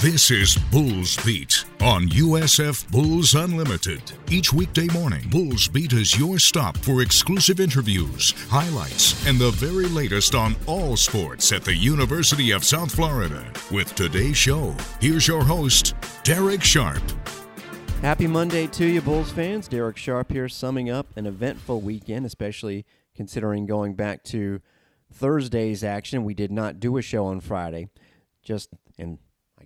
This is Bulls Beat on USF Bulls Unlimited. Each weekday morning, Bulls Beat is your stop for exclusive interviews, highlights, and the very latest on all sports at the University of South Florida. With today's show, here's your host, Derek Sharp. Happy Monday to you, Bulls fans. Derek Sharp here, summing up an eventful weekend, especially considering going back to Thursday's action. We did not do a show on Friday. Just, and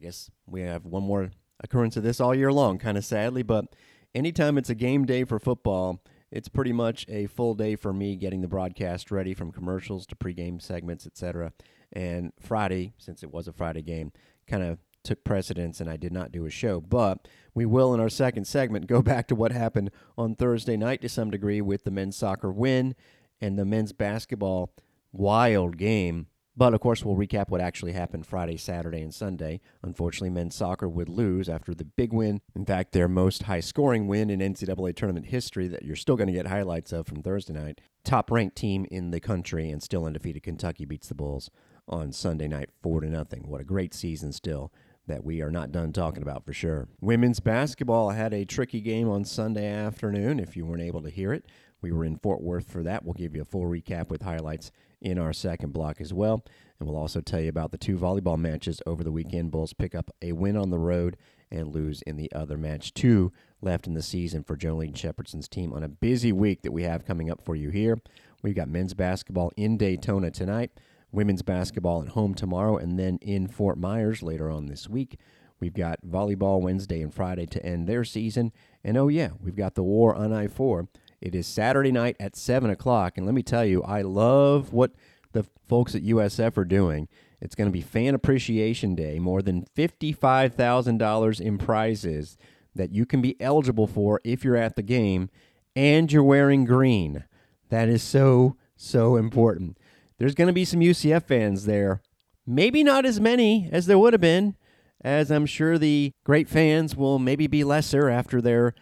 guess we have one more occurrence of this all year long, kind of sadly, but anytime it's a game day for football, it's pretty much a full day for me getting the broadcast ready from commercials to pregame segments, etc. And Friday, since it was a Friday game, kind of took precedence and I did not do a show. But we will, in our second segment, go back to what happened on Thursday night to some degree with the men's soccer win and the men's basketball wild game but of course, we'll recap what actually happened Friday, Saturday, and Sunday. Unfortunately, men's soccer would lose after the big win. In fact, their most high scoring win in NCAA tournament history that you're still going to get highlights of from Thursday night. Top ranked team in the country and still undefeated Kentucky beats the Bulls on Sunday night 4 to nothing. What a great season still that we are not done talking about for sure. Women's basketball had a tricky game on Sunday afternoon. If you weren't able to hear it, we were in Fort Worth for that. We'll give you a full recap with highlights in our second block as well. And we'll also tell you about the two volleyball matches over the weekend. Bulls pick up a win on the road and lose in the other match. Two left in the season for Jolene Shepardson's team on a busy week that we have coming up for you here. We've got men's basketball in Daytona tonight, women's basketball at home tomorrow, and then in Fort Myers later on this week. We've got volleyball Wednesday and Friday to end their season. And oh, yeah, we've got the war on I 4 it is Saturday night at 7 o'clock. And let me tell you, I love what the folks at USF are doing. It's going to be Fan Appreciation Day, more than $55,000 in prizes that you can be eligible for if you're at the game and you're wearing green. That is so, so important. There's going to be some UCF fans there. Maybe not as many as there would have been, as I'm sure the great fans will maybe be lesser after their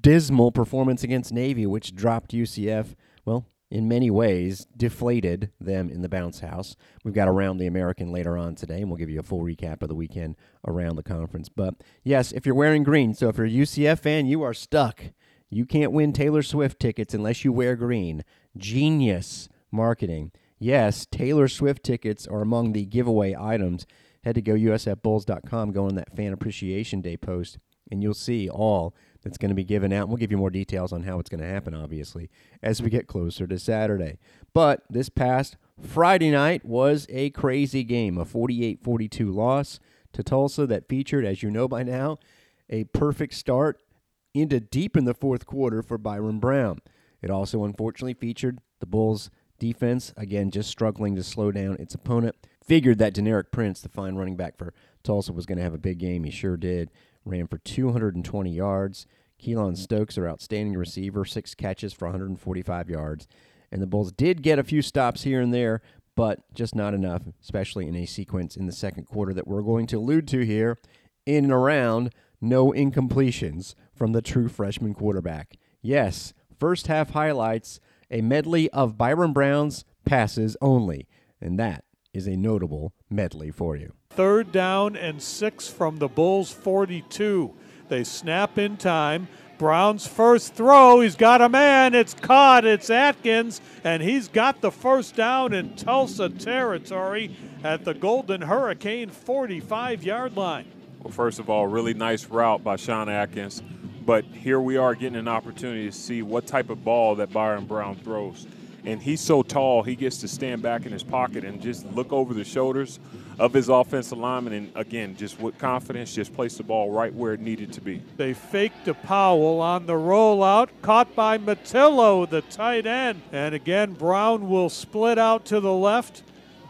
dismal performance against Navy, which dropped UCF, well, in many ways, deflated them in the bounce house. We've got Around the American later on today, and we'll give you a full recap of the weekend around the conference. But yes, if you're wearing green, so if you're a UCF fan, you are stuck. You can't win Taylor Swift tickets unless you wear green. Genius marketing. Yes, Taylor Swift tickets are among the giveaway items. Head to go usfbulls.com, go on that Fan Appreciation Day post, and you'll see all that's going to be given out. And We'll give you more details on how it's going to happen, obviously, as we get closer to Saturday. But this past Friday night was a crazy game, a 48 42 loss to Tulsa that featured, as you know by now, a perfect start into deep in the fourth quarter for Byrum Brown. It also unfortunately featured the Bulls' defense, again, just struggling to slow down its opponent. Figured that Deneric Prince, the fine running back for Tulsa, was going to have a big game. He sure did ran for 220 yards. Keylon mm-hmm. Stokes, their outstanding receiver, six catches for 145 yards. And the Bulls did get a few stops here and there, but just not enough, especially in a sequence in the second quarter that we're going to allude to here in and around no incompletions from the true freshman quarterback. Yes, first half highlights a medley of Byrum Brown's passes only, and that is a notable medley for you. Third down and six from the Bulls 42. They snap in time. Brown's first throw, he's got a man. It's caught. It's Atkins, and he's got the first down in Tulsa territory at the Golden Hurricane 45 yard line. Well, first of all, really nice route by Sean Atkins. But here we are getting an opportunity to see what type of ball that Byrum Brown throws and he's so tall, he gets to stand back in his pocket and just look over the shoulders of his offensive lineman, and again, just with confidence, just place the ball right where it needed to be. They faked to Powell on the rollout, caught by Matillo, the tight end, and again, Brown will split out to the left.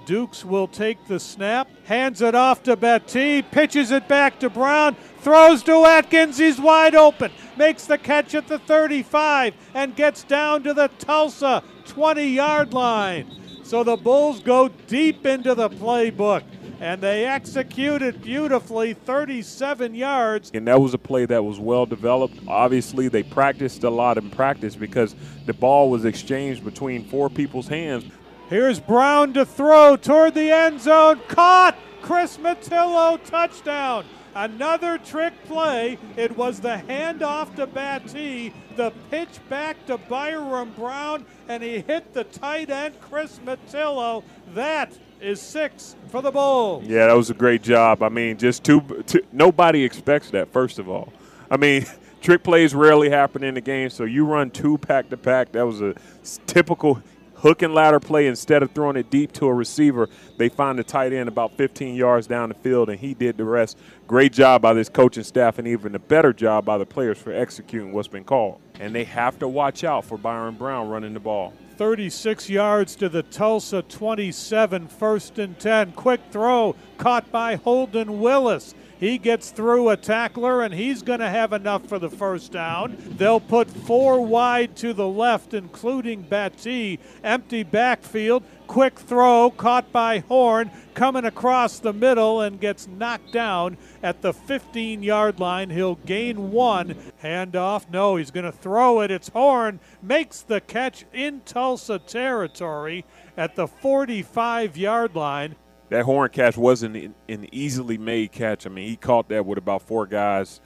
Dukes will take the snap, hands it off to Betty, pitches it back to Brown, throws to Atkins, he's wide open, makes the catch at the 35, and gets down to the Tulsa 20 yard line. So the Bulls go deep into the playbook and they executed beautifully 37 yards. And that was a play that was well developed. Obviously, they practiced a lot in practice because the ball was exchanged between four people's hands. Here's Brown to throw toward the end zone. Caught! Chris Matillo touchdown. Another trick play. It was the handoff to Battie, the pitch back to Byrum Brown, and he hit the tight end, Chris Matillo. That is six for the Bulls. Yeah, that was a great job. I mean, just two, two nobody expects that, first of all. I mean, trick plays rarely happen in the game, so you run two pack to pack. That was a typical hook and ladder play instead of throwing it deep to a receiver they find the tight end about 15 yards down the field and he did the rest great job by this coaching staff and even a better job by the players for executing what's been called and they have to watch out for byrum brown running the ball 36 yards to the Tulsa 27, first and 10. Quick throw caught by Holden Willis. He gets through a tackler, and he's going to have enough for the first down. They'll put four wide to the left, including Battie. Empty backfield. Quick throw caught by Horn, coming across the middle and gets knocked down at the 15 yard line. He'll gain one. Handoff. No, he's going to throw it. It's Horn. Makes the catch in Tulsa territory at the 45 yard line that horn catch wasn't an easily made catch. I mean, he caught that with about four guys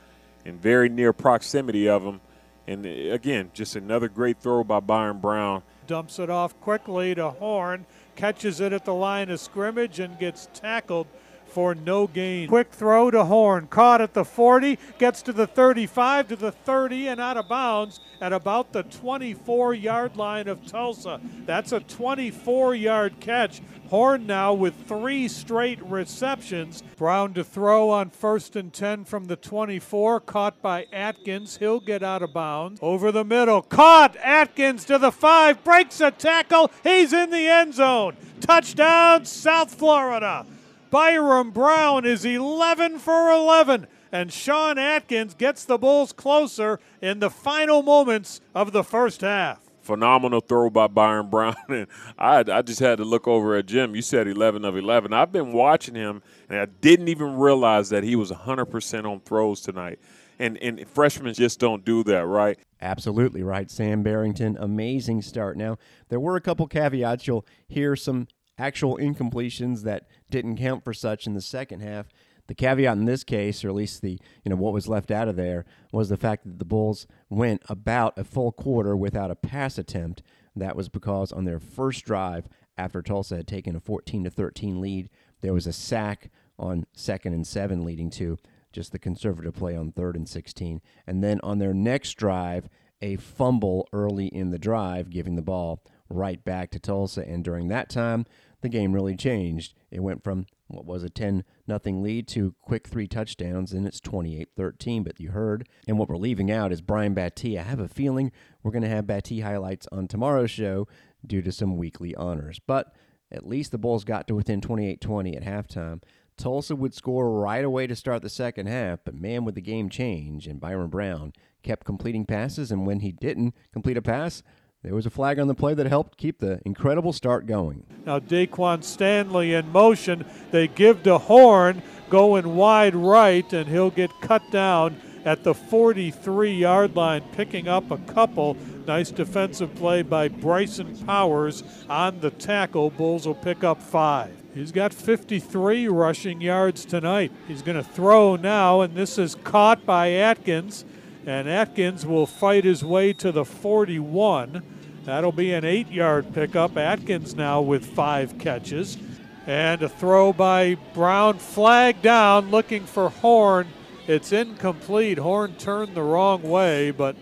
in very near proximity of him. And uh, again, just another great throw by Byrum Brown. Dumps it off quickly to Horn, catches it at the line of scrimmage, and gets tackled for no gain. Quick throw to Horn, caught at the 40, gets to the 35, to the 30, and out of bounds at about the 24 yard line of Tulsa. That's a 24 yard catch. Horn now with three straight receptions. Brown to throw on first and 10 from the 24, caught by Atkins. He'll get out of bounds. Over the middle, caught. Atkins to the five, breaks a tackle. He's in the end zone. Touchdown, South Florida. Byrum Brown is 11 for 11, and Sean Atkins gets the Bulls closer in the final moments of the first half. Phenomenal throw by Byrum Brown. And I, I just had to look over at Jim. You said 11 of 11. I've been watching him, and I didn't even realize that he was 100% on throws tonight. And, and freshmen just don't do that, right? Absolutely right. Sam Barrington, amazing start. Now, there were a couple caveats. You'll hear some actual incompletions that didn't count for such in the second half. The caveat in this case, or at least the you know what was left out of there, was the fact that the Bulls went about a full quarter without a pass attempt. That was because on their first drive, after Tulsa had taken a 14 to 13 lead, there was a sack on second and seven, leading to just the conservative play on third and 16. And then on their next drive, a fumble early in the drive, giving the ball right back to Tulsa. And during that time, the game really changed. It went from what was a 10 nothing lead to quick three touchdowns and it's 28-13 but you heard and what we're leaving out is Brian Battie. I have a feeling we're going to have Battie highlights on tomorrow's show due to some weekly honors. But at least the Bulls got to within 28-20 at halftime. Tulsa would score right away to start the second half, but man, would the game change, and Byrum Brown kept completing passes, and when he didn't complete a pass, there was a flag on the play that helped keep the incredible start going. Now Daquan Stanley in motion. They give to Horn going wide right, and he'll get cut down at the 43 yard line, picking up a couple. Nice defensive play by Bryson Powers on the tackle. Bulls will pick up five. He's got 53 rushing yards tonight. He's going to throw now, and this is caught by Atkins. And Atkins will fight his way to the 41. That'll be an eight yard pickup. Atkins now with five catches. And a throw by Brown, flag down, looking for Horn. It's incomplete. Horn turned the wrong way, but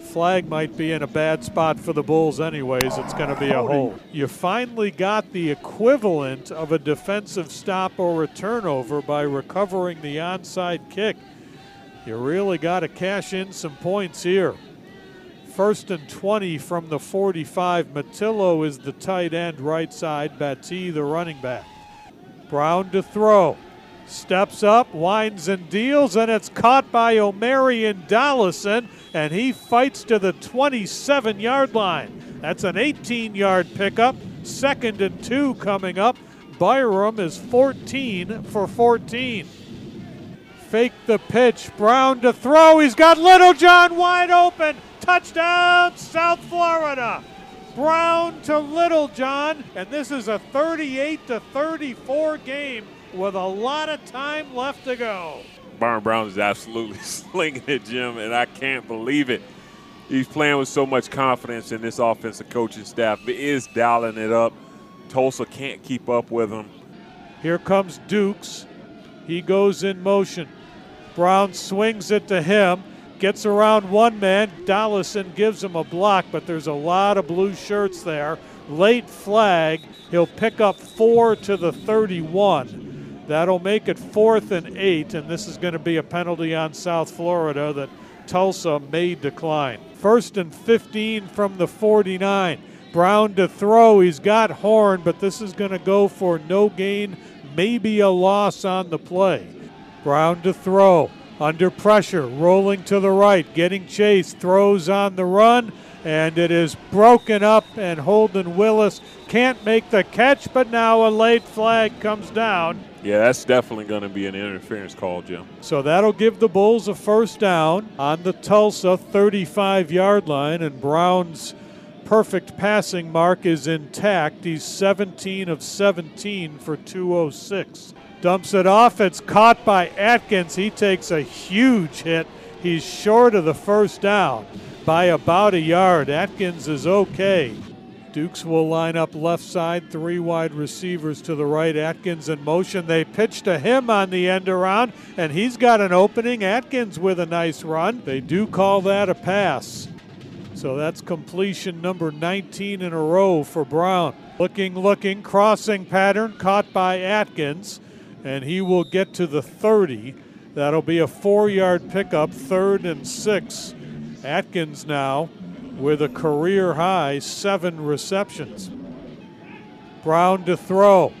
flag might be in a bad spot for the Bulls, anyways. It's going to be a hold. You finally got the equivalent of a defensive stop or a turnover by recovering the onside kick. You really got to cash in some points here. First and 20 from the 45. Matillo is the tight end, right side. Battie, the running back. Brown to throw. Steps up, winds and deals, and it's caught by Omarion Dollison, and he fights to the 27 yard line. That's an 18 yard pickup. Second and two coming up. Byrum is 14 for 14 fake the pitch. Brown to throw. He's got Littlejohn wide open. Touchdown, South Florida. Brown to Littlejohn, and this is a 38 to 34 game with a lot of time left to go. Byrum Brown is absolutely slinging it, Jim, and I can't believe it. He's playing with so much confidence, in this offensive coaching staff is dialing it up. Tulsa can't keep up with him. Here comes Dukes. He goes in motion. Brown swings it to him, gets around one man. Dollison gives him a block, but there's a lot of blue shirts there. Late flag. He'll pick up four to the 31. That'll make it fourth and eight, and this is going to be a penalty on South Florida that Tulsa may decline. First and 15 from the 49. Brown to throw. He's got Horn, but this is going to go for no gain, maybe a loss on the play. Brown to throw. Under pressure, rolling to the right, getting chased, throws on the run, and it is broken up, and Holden Willis can't make the catch, but now a late flag comes down. Yeah, that's definitely going to be an interference call, Jim. So that'll give the Bulls a first down on the Tulsa 35 yard line, and Brown's perfect passing mark is intact. He's 17 of 17 for 206. Dumps it off. It's caught by Atkins. He takes a huge hit. He's short of the first down by about a yard. Atkins is okay. Dukes will line up left side, three wide receivers to the right. Atkins in motion. They pitch to him on the end around, and he's got an opening. Atkins with a nice run. They do call that a pass. So that's completion number 19 in a row for Brown. Looking, looking, crossing pattern caught by Atkins, and he will get to the 30. That'll be a four yard pickup, third and six. Atkins now with a career high seven receptions. Brown to throw.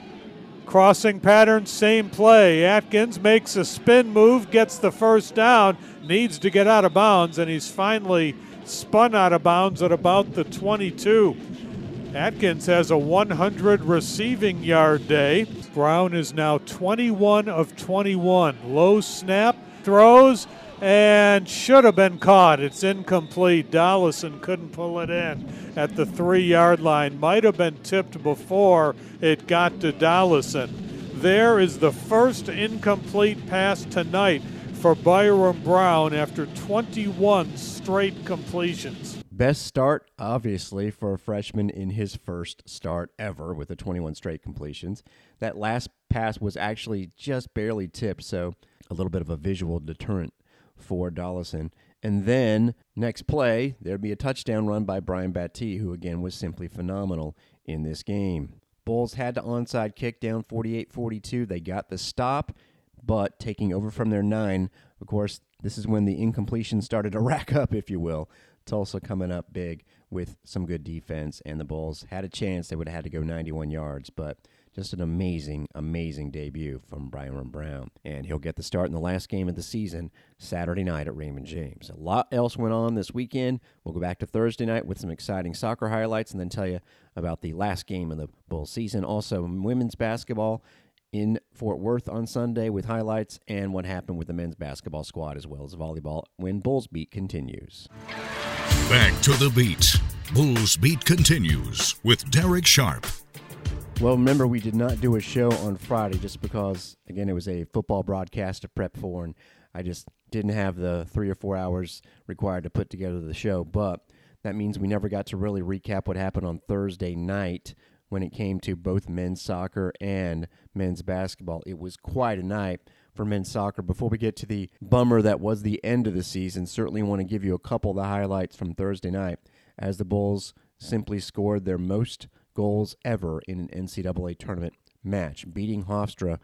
Crossing pattern, same play. Atkins makes a spin move, gets the first down, needs to get out of bounds, and he's finally spun out of bounds at about the 22. Atkins has a 100 receiving yard day. Brown is now 21 of 21. Low snap, throws, and should have been caught. It's incomplete. Dollison couldn't pull it in at the three yard line. Might have been tipped before it got to Dollison. There is the first incomplete pass tonight for Byrum Brown after 21 straight completions. Best start, obviously, for a freshman in his first start ever with the 21 straight completions. That last pass was actually just barely tipped, so a little bit of a visual deterrent for Dollison. And then next play, there'd be a touchdown run by Brian Battie, who again was simply phenomenal in this game. Bulls had to onside kick down 48 42. They got the stop, but taking over from their nine, of course, this is when the incompletion started to rack up, if you will. Tulsa coming up big with some good defense, and the Bulls had a chance. They would have had to go 91 yards, but just an amazing, amazing debut from Byrum Brown. And he'll get the start in the last game of the season Saturday night at Raymond James. A lot else went on this weekend. We'll go back to Thursday night with some exciting soccer highlights and then tell you about the last game of the Bulls season. Also, women's basketball in Fort Worth on Sunday with highlights and what happened with the men's basketball squad as well as volleyball when Bulls Beat continues. Back to the beat. Bulls Beat continues with Derek Sharp. Well, remember, we did not do a show on Friday just because, again, it was a football broadcast to prep for, and I just didn't have the three or four hours required to put together the show. But that means we never got to really recap what happened on Thursday night when it came to both men's soccer and men's basketball. It was quite a night for men's soccer. Before we get to the bummer that was the end of the season, certainly want to give you a couple of the highlights from Thursday night as the Bulls simply scored their most goals ever in an NCAA tournament match, beating Hofstra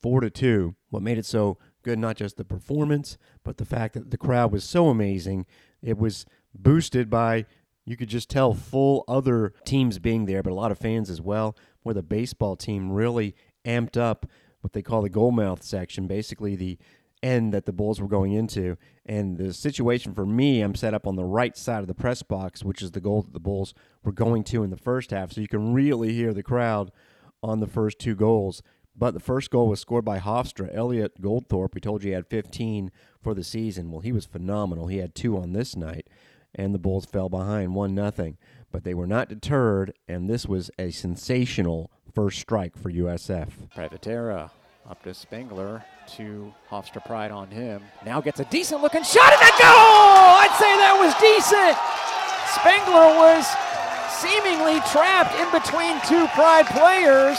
4 to 2. What made it so good, not just the performance, but the fact that the crowd was so amazing. It was boosted by, you could just tell, full other teams being there, but a lot of fans as well, where the baseball team really amped up what they call the goalmouth section, basically the end that the Bulls were going into. And the situation for me, I'm set up on the right side of the press box, which is the goal that the Bulls were going to in the first half. So you can really hear the crowd on the first two goals. But the first goal was scored by Hofstra. Elliot Goldthorpe, we told you he had 15 for the season. Well, he was phenomenal. He had two on this night, and the Bulls fell behind 1 nothing. But they were not deterred, and this was a sensational first strike for USF. Privatera Up to Spengler to Hofstra Pride on him. Now gets a decent looking shot and a goal! Oh, I'd say that was decent. Spengler was seemingly trapped in between two Pride players,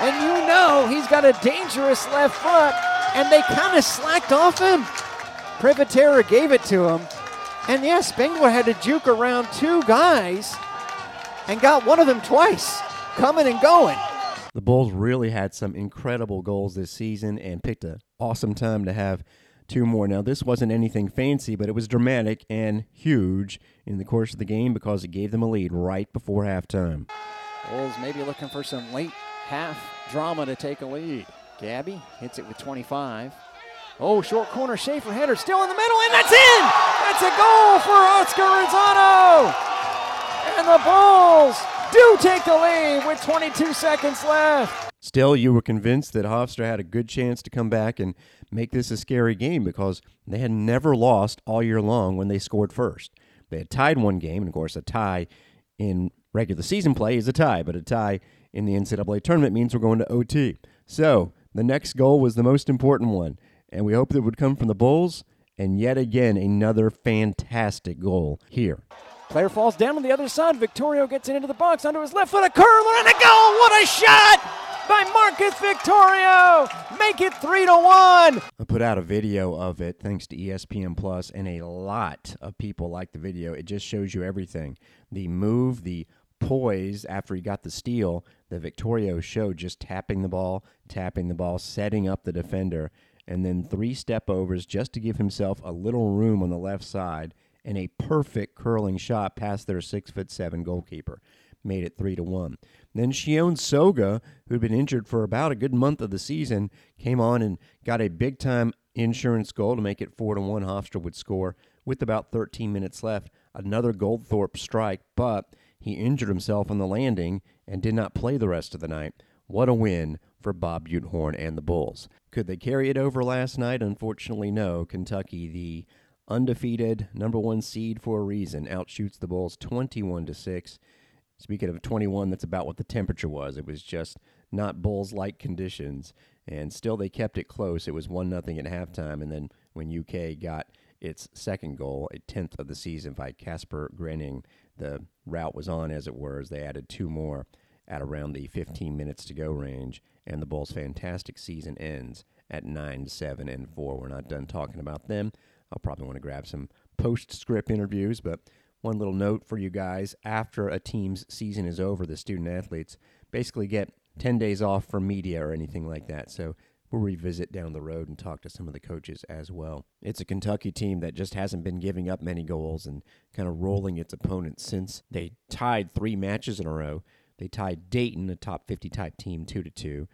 and you know he's got a dangerous left foot, and they kind of slacked off him. Privatera gave it to him, and yes, Spengler had to juke around two guys and got one of them twice, coming and going. The Bulls really had some incredible goals this season and picked an awesome time to have two more. Now, this wasn't anything fancy, but it was dramatic and huge in the course of the game because it gave them a lead right before halftime. Bulls maybe looking for some late half drama to take a lead. Gabby hits it with 25. Oh, short corner, Schaefer header still in the middle, and that's in! That's a goal for Oscar Rosano! And the Bulls do take the lead with 22 seconds left. Still, you were convinced that Hofstra had a good chance to come back and make this a scary game because they had never lost all year long when they scored first. They had tied one game, and of course, a tie in regular season play is a tie, but a tie in the NCAA tournament means we're going to OT. So the next goal was the most important one, and we hoped it would come from the Bulls. And yet again, another fantastic goal here. Player falls down on the other side. Victorio gets it into the box under his left foot. A curler and a goal. What a shot by Marcus Victorio. Make it three to one. I put out a video of it thanks to ESPN Plus, and a lot of people like the video. It just shows you everything the move, the poise after he got the steal that Victorio showed, just tapping the ball, tapping the ball, setting up the defender, and then three step overs just to give himself a little room on the left side and a perfect curling shot past their six foot seven goalkeeper. Made it three to one. Then Shion Soga, who'd been injured for about a good month of the season, came on and got a big time insurance goal to make it four to one. Hofstra would score with about 13 minutes left. Another Goldthorpe strike, but he injured himself on the landing and did not play the rest of the night. What a win for Bob Butehorn and the Bulls. Could they carry it over last night? Unfortunately, no. Kentucky, the undefeated number one seed for a reason, outshoots the Bulls 21 to 6. Speaking of 21, that's about what the temperature was. It was just not Bulls like conditions, and still they kept it close. It was 1 nothing at halftime, and then when UK got its second goal, a tenth of the season by Casper Grening, the route was on, as it were, as they added two more at around the 15 minutes to go range, and the Bulls' fantastic season ends at 9 7 and 4. We're not done talking about them. I'll probably want to grab some postscript interviews, but one little note for you guys after a team's season is over, the student athletes basically get 10 days off from media or anything like that. So we'll revisit down the road and talk to some of the coaches as well. It's a Kentucky team that just hasn't been giving up many goals and kind of rolling its opponents since they tied three matches in a row. They tied Dayton, a top 50 type team, 2 to 2,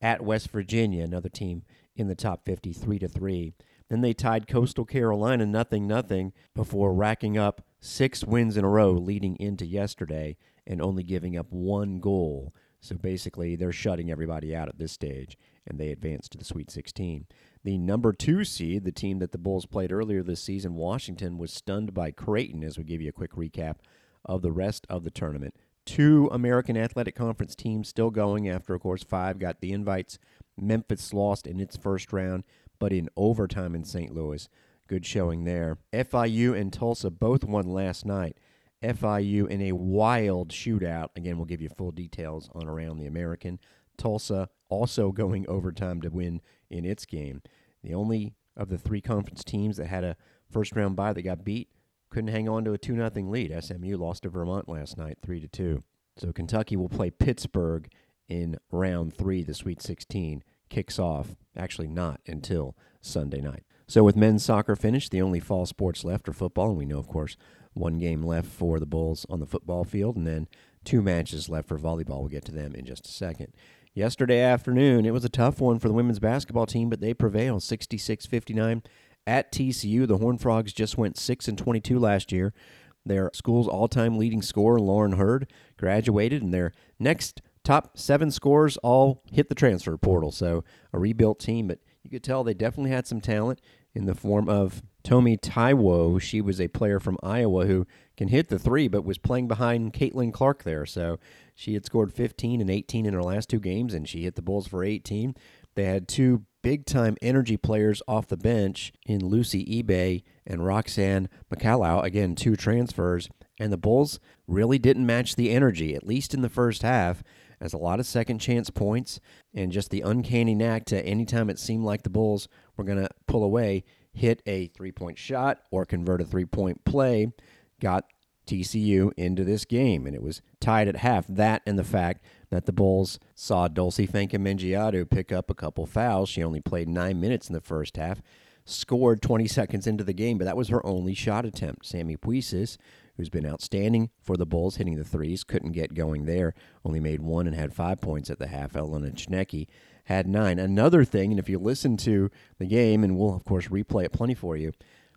at West Virginia, another team in the top 50, 3 to 3. Then they tied Coastal Carolina nothing nothing before racking up six wins in a row leading into yesterday and only giving up one goal. So basically, they're shutting everybody out at this stage, and they advance to the Sweet 16. The number two seed, the team that the Bulls played earlier this season, Washington, was stunned by Creighton, as we give you a quick recap of the rest of the tournament. Two American Athletic Conference teams still going after, of course, five got the invites. Memphis lost in its first round but in overtime in St. Louis. Good showing there. FIU and Tulsa both won last night. FIU in a wild shootout. Again, we'll give you full details on Around the American. Tulsa also going overtime to win in its game. The only of the three conference teams that had a first round bye that got beat couldn't hang on to a 2 0 lead. SMU lost to Vermont last night 3 to 2. So Kentucky will play Pittsburgh in round 3 the Sweet 16 kicks off, actually not until Sunday night. So with men's soccer finished, the only fall sports left are football, and we know, of course, one game left for the Bulls on the football field, and then two matches left for volleyball. We'll get to them in just a second. Yesterday afternoon, it was a tough one for the women's basketball team, but they prevailed 66 59 at TCU. The Horned Frogs just went 6 and 22 last year. Their school's all time leading scorer, Lauren Heard, graduated, and their next top seven scores all hit the transfer portal. So a rebuilt team, but you could tell they definitely had some talent in the form of Tomi Taiwo. She was a player from Iowa who can hit the three, but was playing behind Caitlin Clark there. So she had scored 15 and 18 in her last two games, and she hit the Bulls for 18. They had two big time energy players off the bench in Lucy eBay and Roxanne McCallow. Again, two transfers. And the Bulls really didn't match the energy, at least in the first half, as a lot of second chance points and just the uncanny knack to anytime it seemed like the Bulls were going to pull away, hit a three point shot or convert a three point play, got TCU into this game. And it was tied at half. That and the fact that the Bulls saw Dulcy Fankam pick up a couple fouls. She only played nine minutes in the first half, scored 20 seconds into the game, but that was her only shot attempt. Sammy Puisis, who's been outstanding for the Bulls, hitting the threes, couldn't get going there. Only made one and had five points at the half. Elena Tsineke had nine. Another thing, and if you listen to the game, and we'll, of course, replay it plenty for you,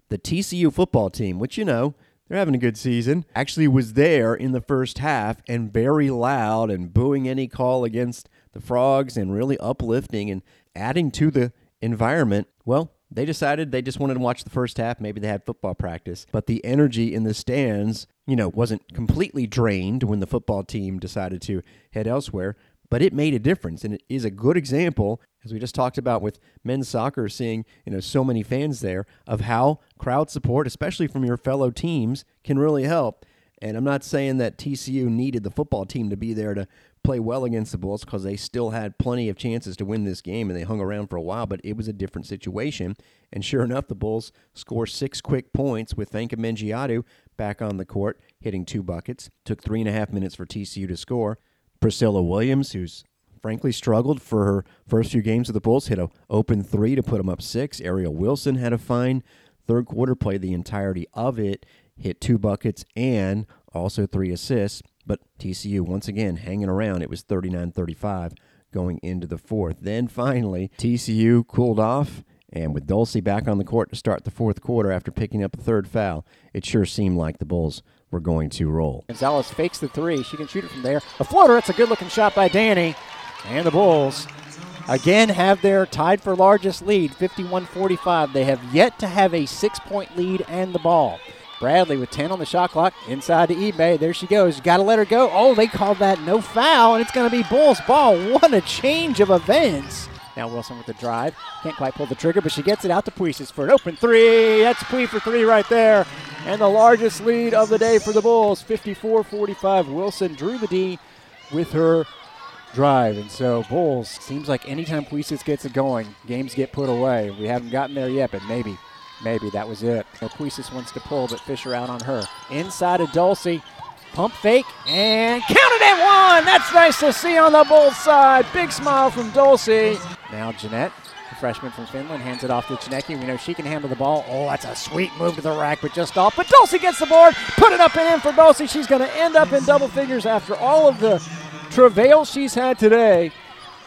the TCU football team, which you know, they're having a good season, actually was there in the first half and very loud and booing any call against the Frogs and really uplifting and adding to the environment. Well, they decided they just wanted to watch the first half. Maybe they had football practice, but the energy in the stands, you know, wasn't completely drained when the football team decided to head elsewhere but it made a difference and it is a good example as we just talked about with men's soccer seeing you know so many fans there of how crowd support especially from your fellow teams can really help. And i'm not saying that tcu needed the football team to be there to play well against the bulls because they still had plenty of chances to win this game and they hung around for a while but it was a different situation. And sure enough the bulls score six quick points with Fankam Mendjiadeu back on the court hitting two buckets took three and a half minutes for tcu to score. Priscilla Williams, who's frankly struggled for her first few games of the Bulls, hit a open three to put them up six. Ariel Wilson had a fine third quarter, played the entirety of it, hit two buckets and also three assists. But TCU, once again, hanging around. It was 39 35 going into the fourth. Then finally, TCU cooled off. And with Dulcy back on the court to start the fourth quarter after picking up a third foul, it sure seemed like the Bulls we're going to roll. Gonzalez fakes the three. She can shoot it from there. A floater. It's a good looking shot by Danny. And the Bulls again have their tied for largest lead, 51 45. They have yet to have a six point lead and the ball. Bradley with 10 on the shot clock inside to eBay. There she goes. Got to let her go. Oh, they called that no foul, and it's going to be Bulls ball. What a change of events. Now Wilson with the drive. Can't quite pull the trigger, but she gets it out to Puisis for an open three. That's Pui for three right there. And the largest lead of the day for the Bulls, 54 45. Wilson drew the D with her drive. And so Bulls, seems like anytime Puisis gets it going, games get put away. We haven't gotten there yet, but maybe, maybe that was it. Puisis wants to pull, but Fisher out on her. Inside of Dulcy. Pump fake and counted at one. That's nice to see on the Bulls side. Big smile from Dulcy. Now Jeanette, the freshman from Finland, hands it off to Tsineke. We know she can handle the ball. Oh, that's a sweet move to the rack, but just off. But Dulcy gets the board. Put it up and in for Dulcy. She's going to end up in double figures after all of the travail she's had today.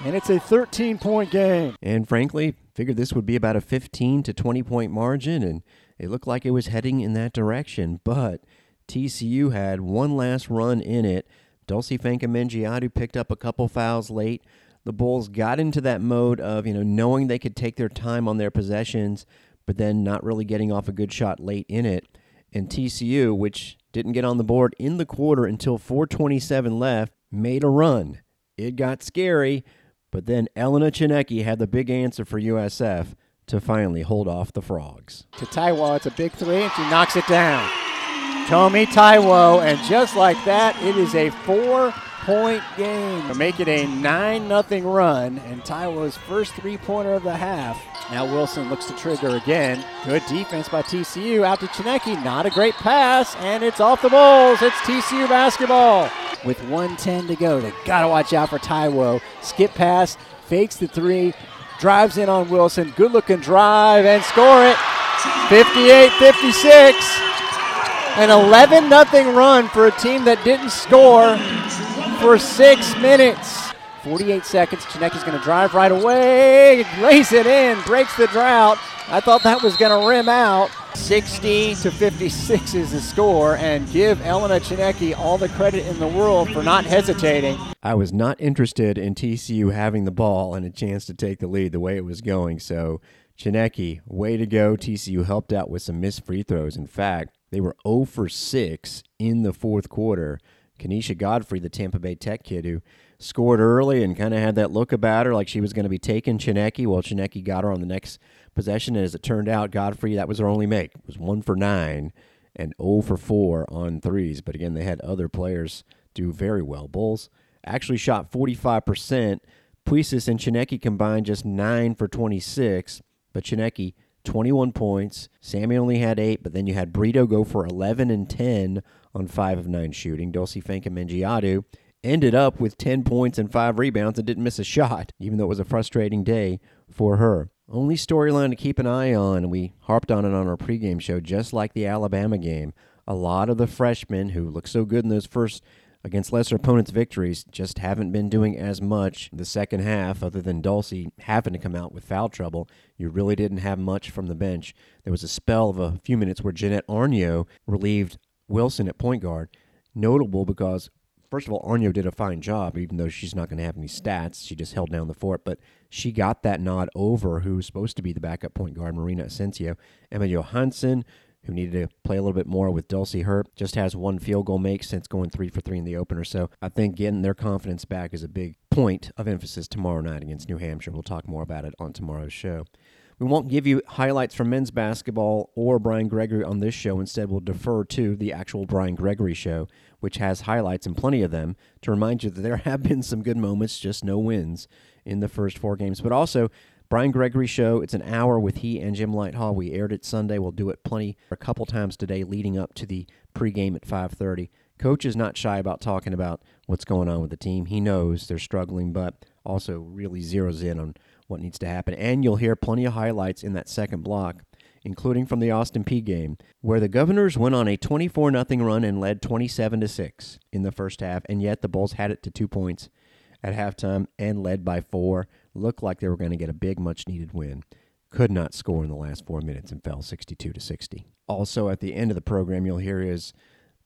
And it's a 13 point game. And frankly, figured this would be about a 15 to 20 point margin, and it looked like it was heading in that direction. But TCU had one last run in it. Dulcy Fankam picked up a couple fouls late the Bulls got into that mode of, you know, knowing they could take their time on their possessions, but then not really getting off a good shot late in it. And TCU, which didn't get on the board in the quarter until 427 left, made a run. It got scary, but then Elena Tsineke had the big answer for USF to finally hold off the Frogs. To Taiwo, it's a big three, and she knocks it down. Tomi Taiwo, and just like that, it is a four point game to make it a 9 0 run. And Taiwo's first three pointer of the half. Now Wilson looks to trigger again. Good defense by TCU. Out to Tsineke. Not a great pass. And it's off the Bulls. It's TCU basketball. With 110 to go, they got to watch out for Taiwo. Skip pass, fakes the three, drives in on Wilson. Good looking drive and score it. 58 56. An 11 0 run for a team that didn't score for six minutes. 48 seconds. Tsineke's going to drive right away, lays it in, breaks the drought. I thought that was going to rim out. 60 to 56 is the score, and give Elena Tsineke all the credit in the world for not hesitating. I was not interested in TCU having the ball and a chance to take the lead the way it was going, so Tsineke, way to go. TCU helped out with some missed free throws. In fact, they were 0 for 6 in the fourth quarter. Kanisha Godfrey, the Tampa Bay Tech kid who scored early and kind of had that look about her like she was going to be taking Tsineke. Well, Tsineke got her on the next possession, and as it turned out, Godfrey, that was her only make. It was 1 for 9 and 0 for 4 on threes. But again, they had other players do very well. Bulls actually shot 45%. Puisis and Tsineke combined just 9 for 26, but Tsineke 21 points. Sammy only had 8, but then you had Brito go for 11 and 10 on 5 of 9 shooting. Dulcy Fankam ended up with 10 points and 5 rebounds and didn't miss a shot, even though it was a frustrating day for her. Only storyline to keep an eye on, we harped on it on our pregame show, just like the Alabama game. A lot of the freshmen who looked so good in those first against lesser opponents' victories just haven't been doing as much the second half, other than Dulcy having to come out with foul trouble. You really didn't have much from the bench. There was a spell of a few minutes where Jeanette Arnio relieved Wilson at point guard. Notable because, first of all, Arnio did a fine job, even though she's not going to have any stats. She just held down the fort, but she got that nod over who's supposed to be the backup point guard, Marina Asensio. Emma Johansson, who needed to play a little bit more with Dulcy Hurt. Just has one field goal make since going three for three in the opener. So I think getting their confidence back is a big point of emphasis tomorrow night against New Hampshire. We'll talk more about it on tomorrow's show. We won't give you highlights from men's basketball or Brian Gregory on this show. Instead, we'll defer to the actual Brian Gregory show, which has highlights and plenty of them to remind you that there have been some good moments, just no wins in the first four games. But also, Brian Gregory Show. It's an hour with he and Jim Lighthall. We aired it Sunday. We'll do it plenty a couple times today, leading up to the pregame at 5:30. Coach is not shy about talking about what's going on with the team. He knows they're struggling, but also really zeroes in on what needs to happen. And you'll hear plenty of highlights in that second block, including from the Austin Peay game, where the Governors went on a 24 0 run and led 27 6 in the first half, and yet the Bulls had it to two points at halftime and led by four looked like they were going to get a big, much needed win. Could not score in the last four minutes and fell 62 to 60. Also, at the end of the program, you'll hear his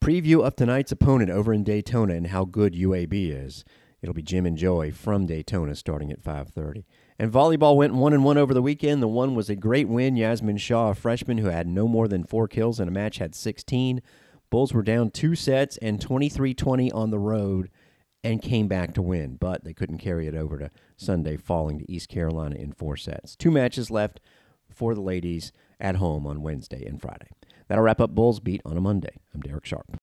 preview of tonight's opponent over in Daytona and how good UAB is. It'll be Jim and Joey from Daytona starting at 5:30. And volleyball went one and one over the weekend. The one was a great win. Yasmin Shaw, a freshman who had no more than four kills in a match, had 16. Bulls were down two sets and 23-20 on the road and came back to win, but they couldn't carry it over to Sunday, falling to East Carolina in four sets. Two matches left for the ladies at home on Wednesday and Friday. That'll wrap up Bulls Beat on a Monday. I'm Derek Sharp.